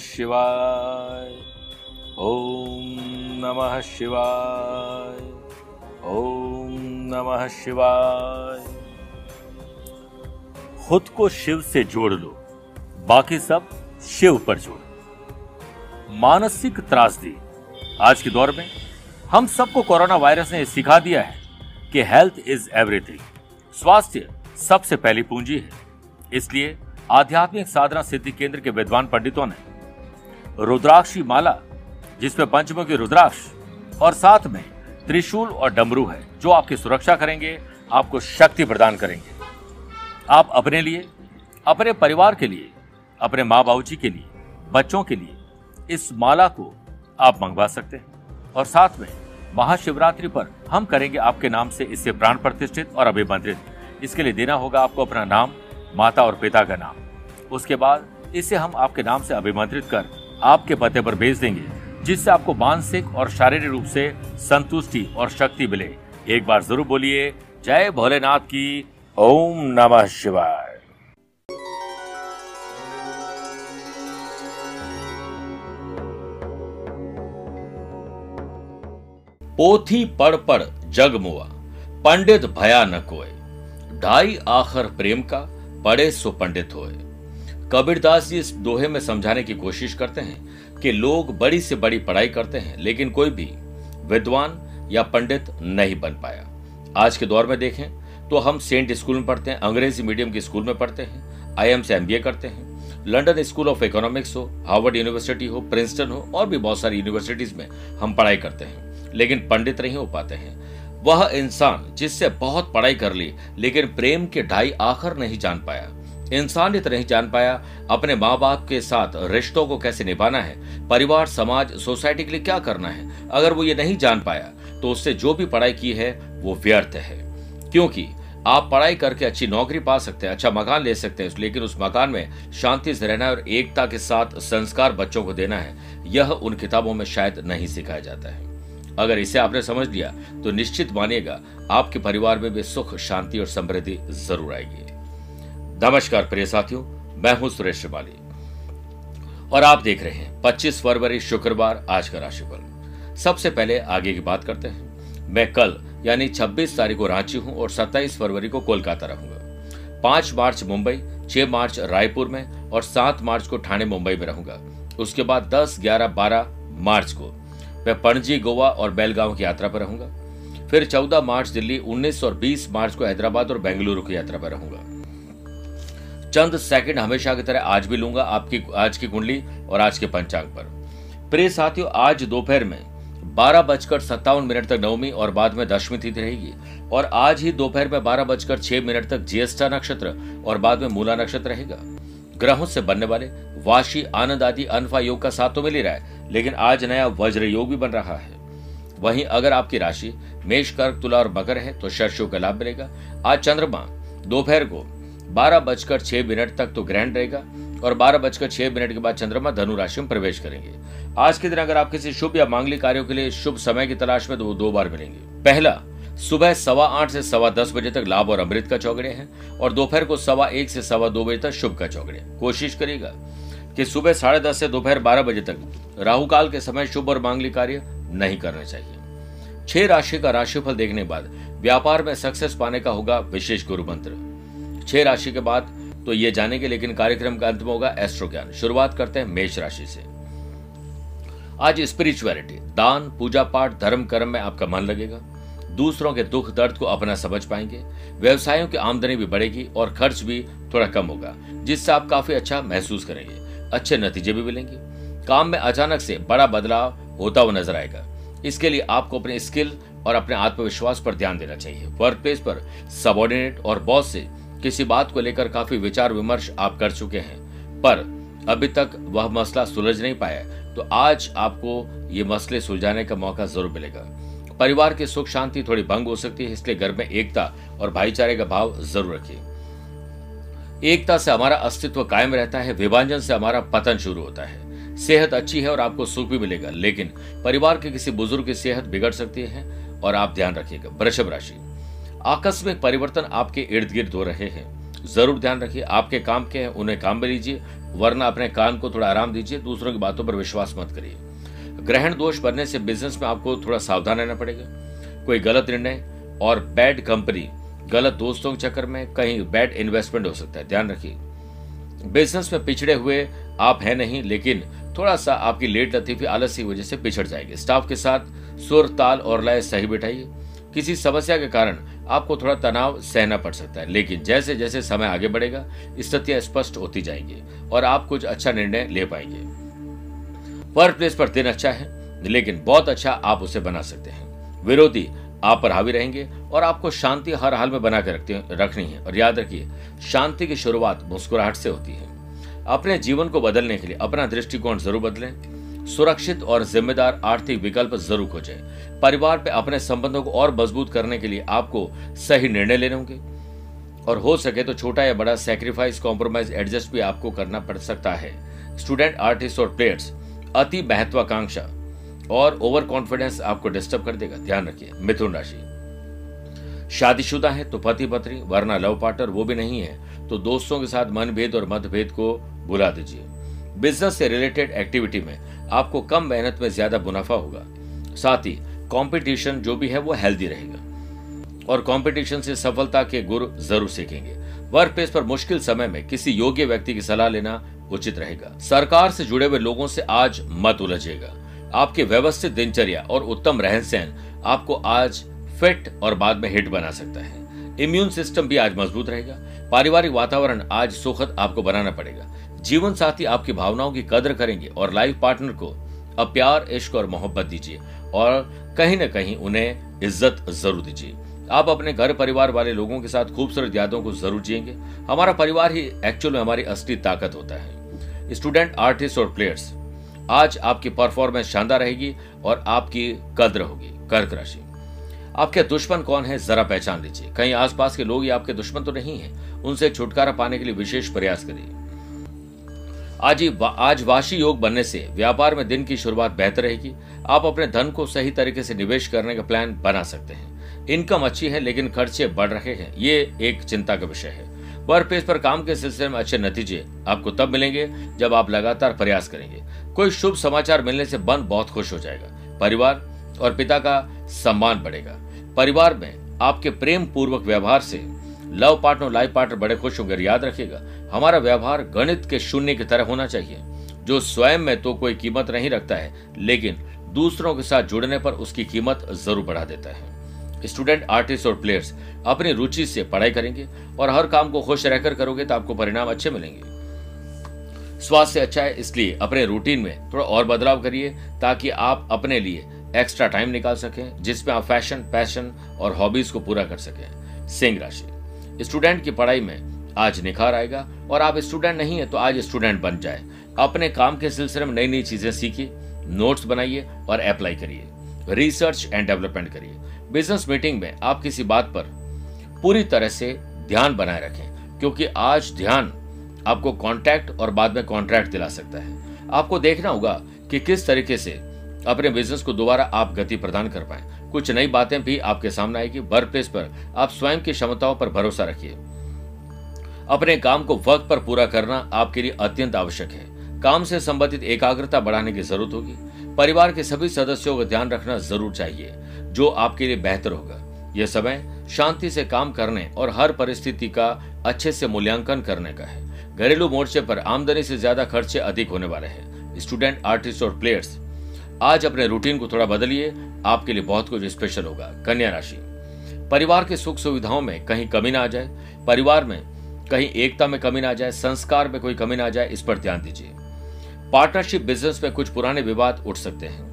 शिवाय। ओम नमः शिवाय। ओम नमः शिवाय। खुद को शिव से जोड़ लो, बाकी सब शिव पर जोड़ो। मानसिक त्रासदी आज के दौर में हम सबको कोरोना वायरस ने सिखा दिया है कि हेल्थ इज़ एवरीथिंग। स्वास्थ्य सबसे पहली पूंजी है। इसलिए आध्यात्मिक साधना सिद्धि केंद्र के विद्वान पंडितों ने रुद्राक्षी माला, जिसमें पंचमुखी रुद्राक्ष और साथ में त्रिशूल और डमरू है, जो आपकी सुरक्षा करेंगे, आपको शक्ति प्रदान करेंगे। आप अपने लिए, अपने परिवार के लिए, अपने माँ बाबू जी के लिए, बच्चों के लिए इस माला को आप मंगवा सकते हैं। और साथ में महाशिवरात्रि पर हम करेंगे आपके नाम से इससे प्राण प्रतिष्ठित और अभिमंत्रित। इसके लिए देना होगा आपको अपना नाम, माता और पिता का नाम। उसके बाद इसे हम आपके नाम से अभिमंत्रित कर आपके पते पर भेज देंगे, जिससे आपको मानसिक और शारीरिक रूप से संतुष्टि और शक्ति मिले। एक बार ज़रूर बोलिए, जय भोलेनाथ की ओम नमः शिवाय। पोथी पढ़ पढ़ जग मुआ, पंडित भया न कोय ढाई आखर प्रेम का, पढ़े सो पंडित होए। कबीरदास जी इस दोहे में समझाने की कोशिश करते हैं कि लोग बड़ी से बड़ी पढ़ाई करते हैं, लेकिन कोई भी विद्वान या पंडित नहीं बन पाया। आज के दौर में देखें तो हम सेंट स्कूल में पढ़ते हैं, अंग्रेज़ी मीडियम के स्कूल में पढ़ते हैं आईएम से एमबीए करते हैं। लंदन स्कूल ऑफ़ इकोनॉमिक्स हो, हार्वर्ड यूनिवर्सिटी हो, प्रिंसटन हो, और भी बहुत सारी यूनिवर्सिटीज में हम पढ़ाई करते हैं, लेकिन पंडित नहीं हो पाते हैं। वह इंसान जिससे बहुत पढ़ाई कर ली, लेकिन प्रेम के ढाई आखिर नहीं जान पाया। इंसानियत नहीं जान पाया अपने माँ बाप के साथ रिश्तों को कैसे निभाना है, परिवार, समाज, सोसाइटी के लिए क्या करना है? अगर वो ये नहीं जान पाया तो उससे जो भी पढ़ाई की है, वो व्यर्थ है। क्योंकि आप पढ़ाई करके अच्छी नौकरी पा सकते हैं अच्छा मकान ले सकते हैं, लेकिन उस मकान में शांति से रहना है और एकता के साथ संस्कार बच्चों को देना है, यह उन किताबों में शायद नहीं सिखाया जाता है। अगर इसे आपने समझ लिया तो निश्चित मानिएगा, आपके परिवार में भी सुख, शांति और समृद्धि ज़रूर आएगी। नमस्कार प्रिय साथियों मैं हूँ सुरेश श्रिवाली। और आप देख रहे हैं 25 फरवरी शुक्रवार आज का राशिफल। सबसे पहले आगे की बात करते हैं। मैं कल यानी 26 तारीख को रांची हूँ और 27 फरवरी को कोलकाता रहूँगा। 5 मार्च मुंबई 6 मार्च रायपुर में और 7 मार्च को ठाणे मुंबई में रहूँगा। उसके बाद 10, 11, 12 मार्च को मैं पणजी गोवा और बेलगांव की यात्रा पर रहूँगा। फिर 14 मार्च दिल्ली 19 और 20 मार्च को हैदराबाद और बेंगलुरु की यात्रा पर रहूँगा। चंद सेकंड हमेशा की तरह आज भी लूँगा आपकी, आज की कुंडली और आज के पंचांग पर। प्रिय साथियों, आज दोपहर में बारह बजकर सत्तावन मिनट तक नवमी और बाद में दशमी तिथि रहेगी और आज ही दोपहर में बारह बजकर छह मिनट तक ज्येष्ठा नक्षत्र और बाद में मूला नक्षत्र रहेगा। ग्रहों से बनने वाले वाशी, आनंद आदि अनफा योग का साथ तो मिल ही रहा है, लेकिन आज नया वज्र योग भी बन रहा है। वहीं अगर आपकी राशि मेष, कर्क, तुला और मकर है तो शर्षों का लाभ मिलेगा। आज चंद्रमा, दोपहर को बारह बजकर छह मिनट तक तो ग्रहण रहेगा और बारह बजकर छह मिनट के बाद चंद्रमा धनु राशि में प्रवेश करेंगे। आज के दिन अगर आप किसी शुभ या मांगलिक कार्यों के लिए शुभ समय की तलाश में तो वो दो बार मिलेंगे। पहला, सुबह सवा आठ से सवा दस बजे तक लाभ और अमृत का चौगड़े हैं और दोपहर को सवा एक से सवा दो बजे तक शुभ का चौगड़े कोशिश करिएगा कि सुबह साढ़े दस से दोपहर बारह बजे तक राहु काल के समय शुभ और मांगलिक कार्य नहीं करने चाहिए। छह राशि का राशिफल देखने बाद व्यापार में सक्सेस पाने का होगा विशेष गुरु मंत्र छह राशि के बाद तो ये जानेंगे, लेकिन कार्यक्रम का अंत होगा एस्ट्रो ज्ञान शुरुआत करते हैं मेष राशि से। आज स्पिरिचुअलिटी दान, पूजा पाठ, धर्म, कर्म में आपका मन लगेगा। दूसरों के दुख दर्द को अपना समझ पाएँगे। व्यवसायों की आमदनी भी बढ़ेगी और खर्च भी थोड़ा कम होगा, जिससे आप काफ़ी अच्छा महसूस करेंगे। अच्छे नतीजे भी मिलेंगे। काम में अचानक से बड़ा बदलाव होता हुआ नज़र आएगा। इसके लिए आपको अपने स्किल और अपने आत्मविश्वास पर ध्यान देना चाहिए। वर्क प्लेस पर सबॉर्डिनेट और बॉस से किसी बात को लेकर काफ़ी विचार विमर्श आप कर चुके हैं। पर अभी तक वह मसला सुलझ नहीं पाया तो आज आपको ये मसले सुलझाने का मौका ज़रूर मिलेगा। परिवार की सुख शांति थोड़ी भंग हो सकती है, इसलिए घर में एकता और भाईचारे का भाव ज़रूर रखिए। एकता से हमारा अस्तित्व कायम रहता है, विभाजन से हमारा पतन शुरू होता है। सेहत अच्छी है और आपको सुख भी मिलेगा, लेकिन परिवार के किसी बुज़ुर्ग की सेहत बिगड़ सकती है और आप ध्यान रखिएगा, वृषभ राशि। आकस्मिक परिवर्तन आपके इर्द गिर्द हो रहे हैं। ज़रूर ध्यान रखिए, आपके काम के हैं, उन्हें काम में लीजिए, वरना अपने कान को थोड़ा आराम दीजिए, दूसरों की बातों पर विश्वास मत करिए। ग्रहण दोष बनने से बिज़नेस में आपको थोड़ा सावधान रहना पड़ेगा। कोई गलत निर्णय और बैड कंपनी गलत दोस्तों के चक्कर में कहीं बैड इन्वेस्टमेंट हो सकता है, ध्यान रखिए। बिज़नेस में पिछड़े हुए आप हैं नहीं, लेकिन थोड़ा सा आपकी लेट लतीफी, आलस की वजह से पिछड़ जाएगी। स्टाफ के साथ सुर, ताल और लय सही बिठाइए। किसी समस्या के कारण आपको थोड़ा तनाव सहना पड़ सकता है। लेकिन जैसे जैसे समय आगे बढ़ेगा स्थितियाँ स्पष्ट होती जाएँगी और आप कुछ अच्छा निर्णय ले पाएँगे। वर्क प्लेस पर दिन अच्छा है, लेकिन बहुत अच्छा आप उसे बना सकते हैं। विरोधी आप पर हावी रहेंगे और आपको शांति हर हाल में बना कर रखते, रखनी है। और याद रखिए, शांति की शुरुआत मुस्कुराहट से होती है। अपने जीवन को बदलने के लिए, अपना दृष्टिकोण ज़रूर बदलें। सुरक्षित और जिम्मेदार आर्थिक विकल्प ज़रूर खोजें। परिवार पे अपने संबंधों को और मज़बूत करने के लिए आपको सही निर्णय लेने होंगे। और हो सके तो छोटा या बड़ा सेक्रीफाइस कॉम्प्रोमाइज एडजस्ट भी आपको करना पड़ सकता है। स्टूडेंट आर्टिस्ट और प्लेयर्स अति महत्वाकांक्षा और ओवर कॉन्फिडेंस आपको डिस्टर्ब कर देगा। ध्यान रखिए, मिथुन राशि। शादीशुदा है तो पति पत्नी, वरना लव पार्टनर वो भी नहीं है तो दोस्तों के साथ मनभेद और मतभेद को भुला दीजिए। बिज़नेस से रिलेटेड एक्टिविटी में आपको कम मेहनत में ज़्यादा मुनाफा होगा। साथ ही कंपटीशन जो भी है, वो हेल्दी रहेगा। और कंपटीशन से सफलता के गुर ज़रूर सीखेंगे। वर्क प्लेस पर मुश्किल समय में किसी योग्य व्यक्ति की सलाह लेना उचित रहेगा। सरकार से जुड़े हुए लोगों से आज मत उलझेगा आपके व्यवस्थित दिनचर्या और उत्तम रहन सहन आपको आज फिट और बाद में हिट बना सकता है। इम्यून सिस्टम भी आज मज़बूत रहेगा। पारिवारिक वातावरण आज सुखद आपको बनाना पड़ेगा। जीवन साथी आपकी भावनाओं की कदर करेंगे और लाइफ पार्टनर को अब प्यार, इश्क और मोहब्बत दीजिए और कहीं न कहीं उन्हें इज़्ज़त ज़रूर दीजिए। आप अपने घर परिवार वाले लोगों के साथ खूबसूरत यादों को ज़रूर जिएँगे। हमारा परिवार ही एक्चुअल में हमारी असली ताकत होता है। स्टूडेंट आर्टिस्ट और प्लेयर्स आज आपकी परफॉर्मेंस शानदार रहेगी और आपकी कद्र होगी, कर्क राशि। आपके दुश्मन कौन है, जरा पहचान लीजिए। कहीं आसपास के लोग ही आपके दुश्मन तो नहीं है। उनसे छुटकारा पाने के लिए विशेष प्रयास करिए। आज ही आज वाशी योग बनने से व्यापार में दिन की शुरुआत बेहतर रहेगी। आप अपने धन को सही तरीके से निवेश करने का प्लान बना सकते हैं। इनकम अच्छी है, लेकिन खर्चे बढ़ रहे हैं। ये एक चिंता का विषय है। वर्क प्लेस पर काम के सिलसिले में अच्छे नतीजे आपको तब मिलेंगे जब आप लगातार प्रयास करेंगे। कोई शुभ समाचार मिलने से मन बहुत खुश हो जाएगा। परिवार और पिता का सम्मान बढ़ेगा। परिवार में आपके प्रेम पूर्वक व्यवहार से लव पार्टनर लाइफ पार्टनर बड़े खुश होंगे। याद रखिएगा हमारा व्यवहार गणित के शून्य की तरह होना चाहिए। जो स्वयं में तो कोई कीमत नहीं रखता है, लेकिन दूसरों के साथ जुड़ने पर उसकी कीमत ज़रूर बढ़ा देता है। स्टूडेंट, आर्टिस्ट और प्लेयर्स, अपनी रुचि से पढ़ाई करेंगे और हर काम को खुश रहकर करोगे तो आपको परिणाम अच्छे मिलेंगे। स्वास्थ्य अच्छा है, इसलिए अपने रूटीन में थोड़ा और बदलाव करिए ताकि आप अपने लिए एक्स्ट्रा टाइम निकाल सकें, जिसमें आप फ़ैशन पैशन और हॉबीज को पूरा कर सकें। सिंह राशि। स्टूडेंट की पढ़ाई में आज निखार आएगा और आप स्टूडेंट नहीं है तो आज स्टूडेंट बन जाए। अपने काम के सिलसिले में नई नई चीज़ें सीखिए, नोट्स बनाइए और अप्लाई करिए। रिसर्च एंड डेवलपमेंट करिए। बिज़नेस मीटिंग में आप किसी बात पर पूरी तरह से ध्यान बनाए रखें, क्योंकि आज ध्यान आपको कॉन्ट्रैक्ट और बाद में कॉन्ट्रैक्ट दिला सकता है। आपको देखना होगा कि किस तरीके से अपने बिज़नेस को दोबारा आप गति प्रदान कर पाए। कुछ नई बातें भी आपके सामने आएगी। वर्क प्लेस पर आप स्वयं की क्षमताओं पर भरोसा रखिए। अपने काम को वक्त पर पूरा करना आपके लिए अत्यंत आवश्यक है। काम से संबंधित एकाग्रता बढ़ाने की ज़रूरत होगी। परिवार के सभी सदस्यों का ध्यान रखना ज़रूर चाहिए, जो आपके लिए बेहतर होगा। यह समय शांति से काम करने और हर परिस्थिति का अच्छे से मूल्यांकन करने का है। घरेलू मोर्चे पर आमदनी से ज़्यादा खर्चे अधिक होने वाले हैं। स्टूडेंट, आर्टिस्ट और प्लेयर्स, आज अपने रूटीन को थोड़ा बदलिए। आपके लिए बहुत कुछ स्पेशल होगा। कन्या राशि। परिवार के सुख सुविधाओं में कहीं कमी ना आ जाए। परिवार में कहीं एकता में कमी ना जाए, संस्कार में कोई कमी ना जाए, इस पर ध्यान दीजिए। पार्टनरशिप बिज़नेस में कुछ पुराने विवाद उठ सकते हैं।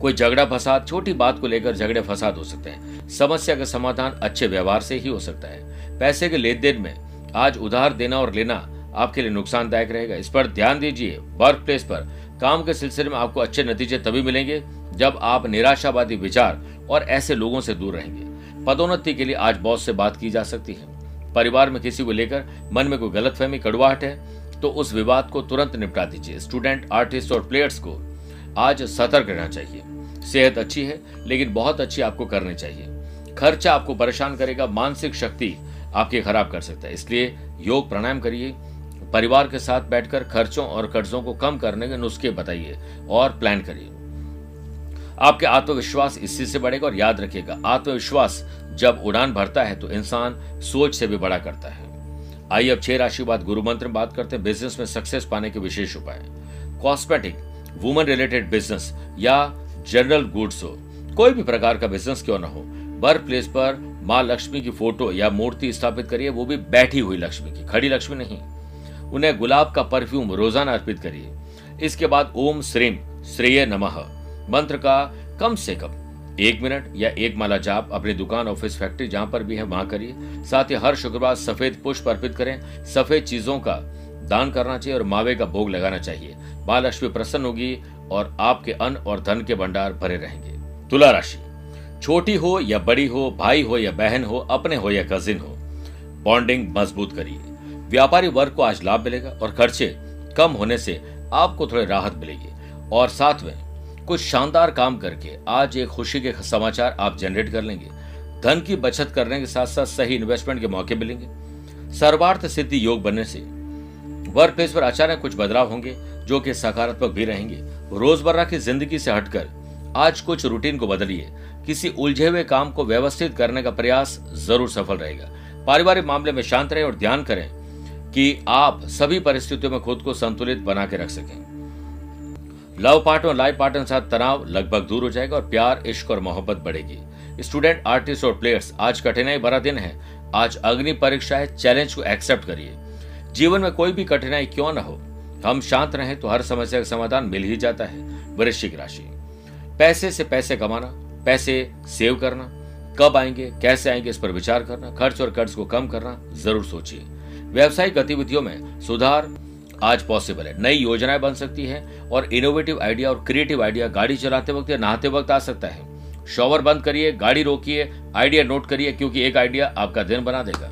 कोई झगड़ा फसाद, छोटी बात को लेकर झगड़े फसाद हो सकते हैं। समस्या का समाधान अच्छे व्यवहार से ही हो सकता है। पैसे के लेन देन में आज उधार देना और लेना आपके लिए नुकसानदायक रहेगा। इस पर ध्यान दीजिए वर्क प्लेस पर। काम के सिलसिले में आपको अच्छे नतीजे तभी मिलेंगे जब आप निराशावादी विचार और ऐसे लोगों से दूर रहेंगे। पदोन्नति के लिए आज बॉस से बात की जा सकती है। परिवार में किसी को लेकर मन में कोई गलत फहमी कड़वाहट है तो उस विवाद को तुरंत निपटा दीजिए। स्टूडेंट आर्टिस्ट और प्लेयर्स को आज सतर्क रहना चाहिए। सेहत अच्छी है, लेकिन बहुत अच्छी आपको करनी चाहिए। खर्चा आपको परेशान करेगा, मानसिक शक्ति आपकी खराब कर सकता है। इसलिए योग प्राणायाम करिए। परिवार के साथ बैठकर खर्चों और कर्जों को कम करने के नुस्खे बताइए और प्लान करिए। आपके आत्मविश्वास इसी से बढ़ेगा और याद रखिएगा, आत्मविश्वास जब उड़ान भरता है तो इंसान सोच से भी बड़ा करता है। आइए अब छह राशि बाद गुरु मंत्र में बात करते हैं। बिज़नेस में सक्सेस पाने के विशेष उपाय। कॉस्मेटिक वुमन रिलेटेड बिज़नेस या जनरल गुड्स हो। कोई भी प्रकार का बिज़नेस क्यों ना हो। वर्क प्लेस पर माँ लक्ष्मी की फ़ोटो या मूर्ति स्थापित करिए। वो भी बैठी हुई लक्ष्मी की, खड़ी लक्ष्मी नहीं। उन्हें गुलाब का परफ्यूम रोज़ाना अर्पित करिए। इसके बाद ओम श्रीम श्रेय नमः। मंत्र का कम से कम एक मिनट या एक माला जाप अपनी दुकान, ऑफ़िस, फैक्ट्री जहाँ पर भी है, वहाँ करिए। साथ ही हर शुक्रवार सफ़ेद पुष्प अर्पित करें। सफ़ेद चीज़ों का दान करना चाहिए और मावे का भोग लगाना चाहिए। माँ लक्ष्मी प्रसन्न होगी और आपके अन्न और धन के भंडार भरे रहेंगे। तुला राशि। छोटी हो या बड़ी हो, भाई हो या बहन हो, अपने हो या कजिन हो, बॉन्डिंग मज़बूत करिए। व्यापारी वर्ग को आज लाभ मिलेगा और खर्चे कम होने से आपको थोड़ी राहत मिलेगी। और साथ में कुछ शानदार काम करके आज एक खुशी के समाचार आप जनरेट कर लेंगे। धन की बचत करने के साथ साथ सही इन्वेस्टमेंट के मौके मिलेंगे। सर्वार्थ सिद्धि योग बनने से वर्क प्लेस पर अचानक कुछ बदलाव होंगे, जो कि सकारात्मक भी रहेंगे। रोज़मर्रा की ज़िंदगी से हटकर आज कुछ रूटीन को बदलिए। किसी उलझे हुए काम को व्यवस्थित करने का प्रयास ज़रूर सफल रहेगा। पारिवारिक मामले में शांत रहें और ध्यान करें कि आप सभी परिस्थितियों में खुद को संतुलित बना के रख सकें। लव पार्टनर और लाइफ पार्टनर साथ तनाव लगभग दूर हो जाएगा और प्यार, इश्क और मोहब्बत बढ़ेगी। स्टूडेंट, आर्टिस्ट और प्लेयर्स, आज कठिनाई भरा दिन है। आज अग्नि परीक्षा है, चैलेंज को एक्सेप्ट करिए। जीवन में कोई भी कठिनाई क्यों ना हो? हम शांत रहें तो हर समस्या का समाधान मिल ही जाता है, वृश्चिक राशि। पैसे से पैसे कमाना, पैसे सेव करना, कब आएँगे, कैसे आएँगे इस पर विचार करना, खर्च और कर्ज को कम करना, ज़रूर सोचिए। व्यवसायिक गतिविधियों में सुधार आज पॉसिबल है। नई योजनाएँ बन सकती है और इनोवेटिव आइडिया और क्रिएटिव आइडिया गाड़ी चलाते वक्त या नहाते वक्त आ सकता है। शॉवर बंद करिए, गाड़ी रोकिए आइडिया नोट करिए, क्योंकि एक आइडिया आपका दिन बना देगा।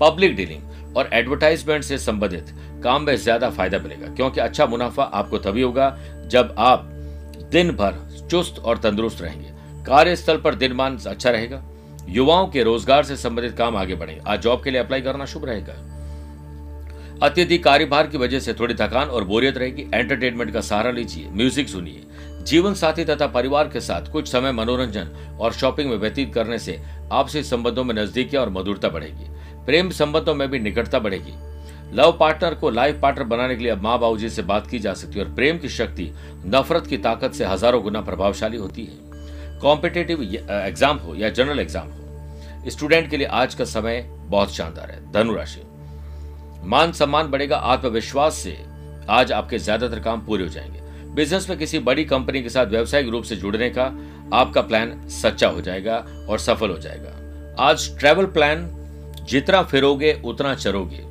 पब्लिक डीलिंग और एडवर्टाइजमेंट से संबंधित काम में ज़्यादा फ़ायदा मिलेगा, क्योंकि अच्छा मुनाफा आपको तभी होगा जब आप दिन भर चुस्त और तंदुरुस्त रहेंगे। कार्यस्थल पर दिनमान अच्छा रहेगा। युवाओं के रोज़गार से संबंधित काम आगे बढ़ेगा। आज जॉब के लिए अप्लाई करना शुभ रहेगा। अत्यधिक कार्यभार की वजह से थोड़ी थकान और बोरियत रहेगी। एंटरटेनमेंट का सहारा लीजिए म्यूज़िक सुनिए। जीवन साथी तथा परिवार के साथ कुछ समय मनोरंजन और शॉपिंग में व्यतीत करने से आपसी संबंधों में नजदीकी और मधुरता बढ़ेगी। प्रेम संबंधों में भी निकटता बढ़ेगी। लव पार्टनर को लाइफ पार्टनर बनाने के लिए अब माँ बाबू जी से बात की जा सकती है और प्रेम की शक्ति, नफरत की ताकत से हज़ारों गुना प्रभावशाली होती है। कॉम्पिटेटिव एग्ज़ाम हो या जनरल एग्ज़ाम हो स्टूडेंट के लिए आज का समय बहुत शानदार है। धनुराशि। मान सम्मान बढ़ेगा आत्मविश्वास से। आज आपके ज़्यादातर काम पूरे हो जाएँगे। बिज़नेस में किसी बड़ी कंपनी के साथ व्यवसायिक रूप से जुड़ने का आपका प्लान सच्चा हो जाएगा और सफल हो जाएगा। आज ट्रैवल प्लान जितना फिरोगे, उतना चरोगे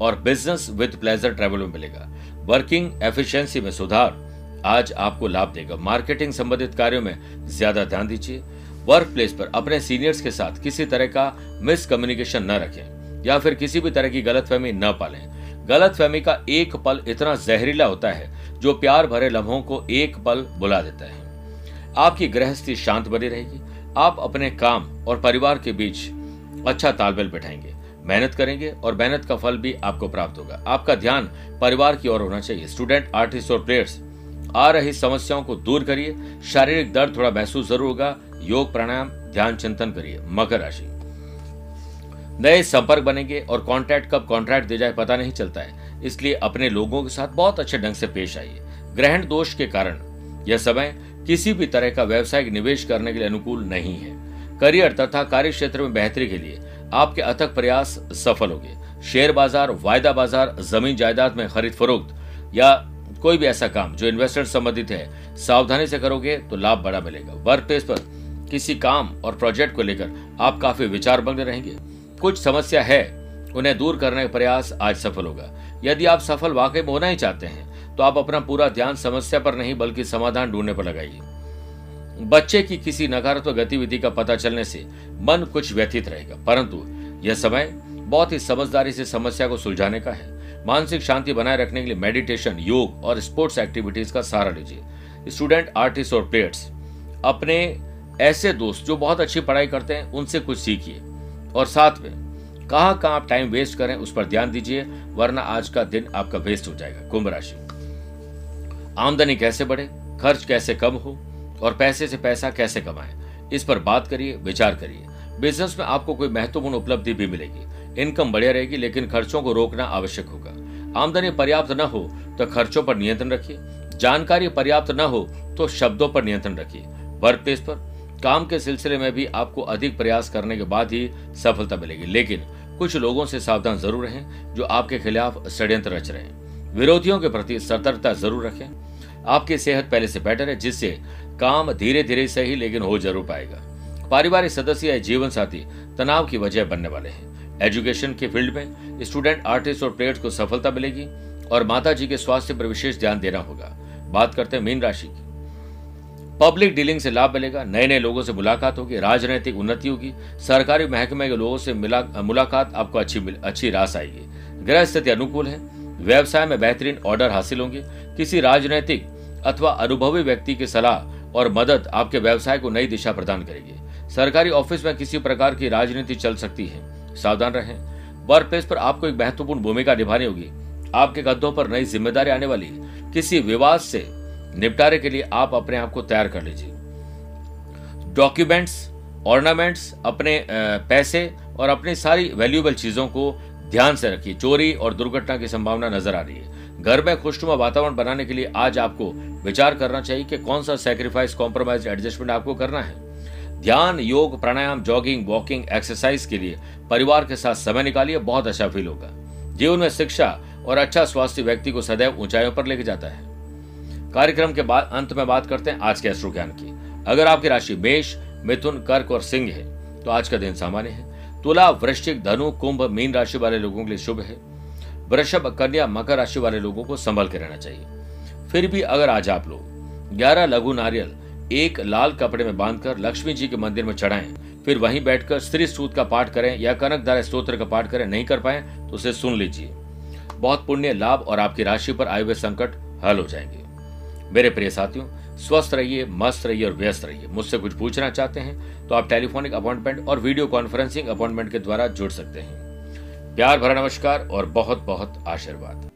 और बिज़नेस विद प्लेजर ट्रैवल में मिलेगा। वर्किंग एफिशिएंसी में सुधार आज आपको लाभ देगा। मार्केटिंग संबंधित कार्यों में ज़्यादा ध्यान दीजिए। वर्क प्लेस पर अपने सीनियर्स के साथ किसी तरह का मिसकम्युनिकेशन न रखें। या फिर किसी भी तरह की गलतफहमी न पालें। गलतफहमी का एक पल इतना जहरीला होता है, जो प्यार भरे लम्हों को एक पल बुला देता है। आपकी गृहस्थी शांत बनी रहेगी। आप अपने काम और परिवार के बीच अच्छा तालमेल बैठाएँगे। मेहनत करेंगे और मेहनत का फल भी आपको प्राप्त होगा। आपका ध्यान परिवार की ओर होना चाहिए। स्टूडेंट, आर्टिस्ट और प्लेयर्स, आ रही समस्याओं को दूर करिए। शारीरिक दर्द थोड़ा महसूस ज़रूर होगा। योग, प्राणायाम, ध्यान चिंतन करिए। मकर राशि। नए संपर्क बनेंगे और कॉन्ट्रैक्ट कब कॉन्ट्रैक्ट दे जाए पता नहीं चलता है। इसलिए अपने लोगों के साथ बहुत अच्छे ढंग से पेश आइए। ग्रहण दोष के कारण यह समय किसी भी तरह का व्यवसायिक निवेश करने के लिए अनुकूल नहीं है। करियर तथा कार्य क्षेत्र में बेहतरी के लिए आपके अथक प्रयास सफल होंगे। शेयर बाज़ार, वायदा बाज़ार, ज़मीन जायदाद में खरीद फरोख्त या कोई भी ऐसा काम जो इन्वेस्टर संबंधित है, सावधानी से करोगे तो लाभ बड़ा मिलेगा। वर्क प्लेस पर किसी काम और प्रोजेक्ट को लेकर आप काफ़ी विचार बंद रहेंगे। कुछ समस्या है, उन्हें दूर करने का प्रयास आज सफल होगा। यदि आप सफल वाकई में होना ही चाहते हैं तो आप अपना पूरा ध्यान समस्या पर नहीं, बल्कि समाधान ढूँढने पर लगाइए। बच्चे की किसी नकारात्मक गतिविधि का पता चलने से मन कुछ व्यथित रहेगा। परंतु यह समय बहुत ही समझदारी से समस्या को सुलझाने का है। मानसिक शांति बनाए रखने के लिए मेडिटेशन, योग और स्पोर्ट्स एक्टिविटीज़ का सहारा लीजिए। स्टूडेंट, आर्टिस्ट और प्लेयर्स, अपने ऐसे दोस्त जो बहुत अच्छी पढ़ाई करते हैं, उनसे कुछ सीखिए। और साथ में, कहाँ आप टाइम वेस्ट करें, उस पर ध्यान दीजिए, वरना आज का दिन आपका वेस्ट हो जाएगा। कुंभ राशि। आमदनी कैसे बढ़े, खर्च कैसे कम हो, और पैसे से पैसा कैसे कमाएँ, इस पर बात करिए, विचार करिए। बिज़नेस में आपको कोई महत्वपूर्ण उपलब्धि भी मिलेगी। इनकम बढ़िया रहेगी, लेकिन खर्चों को रोकना आवश्यक होगा। आमदनी पर्याप्त न हो तो खर्चों पर नियंत्रण रखिए। जानकारी पर्याप्त न हो तो शब्दों पर नियंत्रण रखिए। वर्क प्लेस पर काम के सिलसिले में भी आपको अधिक प्रयास करने के बाद ही सफलता मिलेगी। लेकिन कुछ लोगों से सावधान ज़रूर रहें जो आपके खिलाफ षड्यंत्र रच रहे हैं। विरोधियों के प्रति सतर्कता ज़रूर रखें। आपकी सेहत पहले से बेटर है, जिससे काम धीरे धीरे सही लेकिन हो ज़रूर पाएगा। पारिवारिक सदस्य या जीवन साथी तनाव की वजह बनने वाले हैं। एजुकेशन के फ़ील्ड में स्टूडेंट, आर्टिस्ट और प्लेयर्स को सफलता मिलेगी और माता जी के स्वास्थ्य पर विशेष ध्यान देना होगा। बात करते हैं मीन राशि की। पब्लिक डीलिंग से लाभ मिलेगा नए नए लोगों से मुलाकात होगी, राजनीतिक उन्नति होगी, सरकारी महकमे के लोगों से मिला, मुलाकात आपको अच्छी अच्छी रास आएगी। ग्रह स्थिति अनुकूल है, व्यवसाय में बेहतरीन ऑर्डर हासिल होंगे, किसी राजनीतिक अथवा अनुभवी व्यक्ति की सलाह और मदद आपके व्यवसाय को नई दिशा प्रदान करेगी। सरकारी ऑफ़िस में किसी प्रकार की राजनीति चल सकती है। सावधान रहें। वर्क प्लेस पर आपको एक महत्वपूर्ण भूमिका निभानी होगी। आपके कदों पर नई ज़िम्मेदारी आने वाली किसी विवाद से निपटारे के लिए आप अपने आप को तैयार कर लीजिए। डॉक्यूमेंट्स ऑर्नामेंट्स अपने पैसे और अपनी सारी वैल्यूएबल चीज़ों को ध्यान से रखिए। चोरी और दुर्घटना की संभावना नज़र आ रही है। घर में खुशनुमा वातावरण बनाने के लिए आज आपको विचार करना चाहिए कि कौन सा सेक्रीफाइस कॉम्प्रोमाइज एडजस्टमेंट आपको करना है। ध्यान, योग, प्राणायाम जॉगिंग वॉकिंग एक्सरसाइज के लिए परिवार के साथ समय निकालिए, बहुत अच्छा फील होगा। जीवन में शिक्षा और अच्छा स्वास्थ्य व्यक्ति को सदैव ऊंचाइयों पर लेके जाता है। कार्यक्रम के बाद अंत में बात करते हैं आज के अश्रु ज्ञान की। अगर आपकी राशि मेष, मिथुन, कर्क और सिंह है तो आज का दिन सामान्य है। तुला, वृश्चिक, धनु, कुंभ, मीन राशि वाले लोगों के लिए शुभ है। वृषभ, कन्या, मकर राशि वाले लोगों को संभल के रहना चाहिए। फिर भी अगर आज आप लोग ग्यारह लघु नारियल, एक लाल कपड़े में बांधकर लक्ष्मी जी के मंदिर में चढ़ाएँ, फिर वहीं बैठकर स्त्री सूत का पाठ करें या कनक धारा स्त्रोत्र का पाठ करें, नहीं कर पाए तो उसे सुन लीजिए। बहुत पुण्य, लाभ और आपकी राशि पर आए हुए संकट हल हो जाएँगे। मेरे प्रिय साथियों, स्वस्थ रहिए, मस्त रहिए और व्यस्त रहिए। मुझसे कुछ पूछना चाहते हैं तो आप टेलीफोनिक अपॉइंटमेंट और वीडियो कॉन्फ्रेंसिंग अपॉइंटमेंट के द्वारा जुड़ सकते हैं। प्यार भरा नमस्कार और बहुत बहुत आशीर्वाद।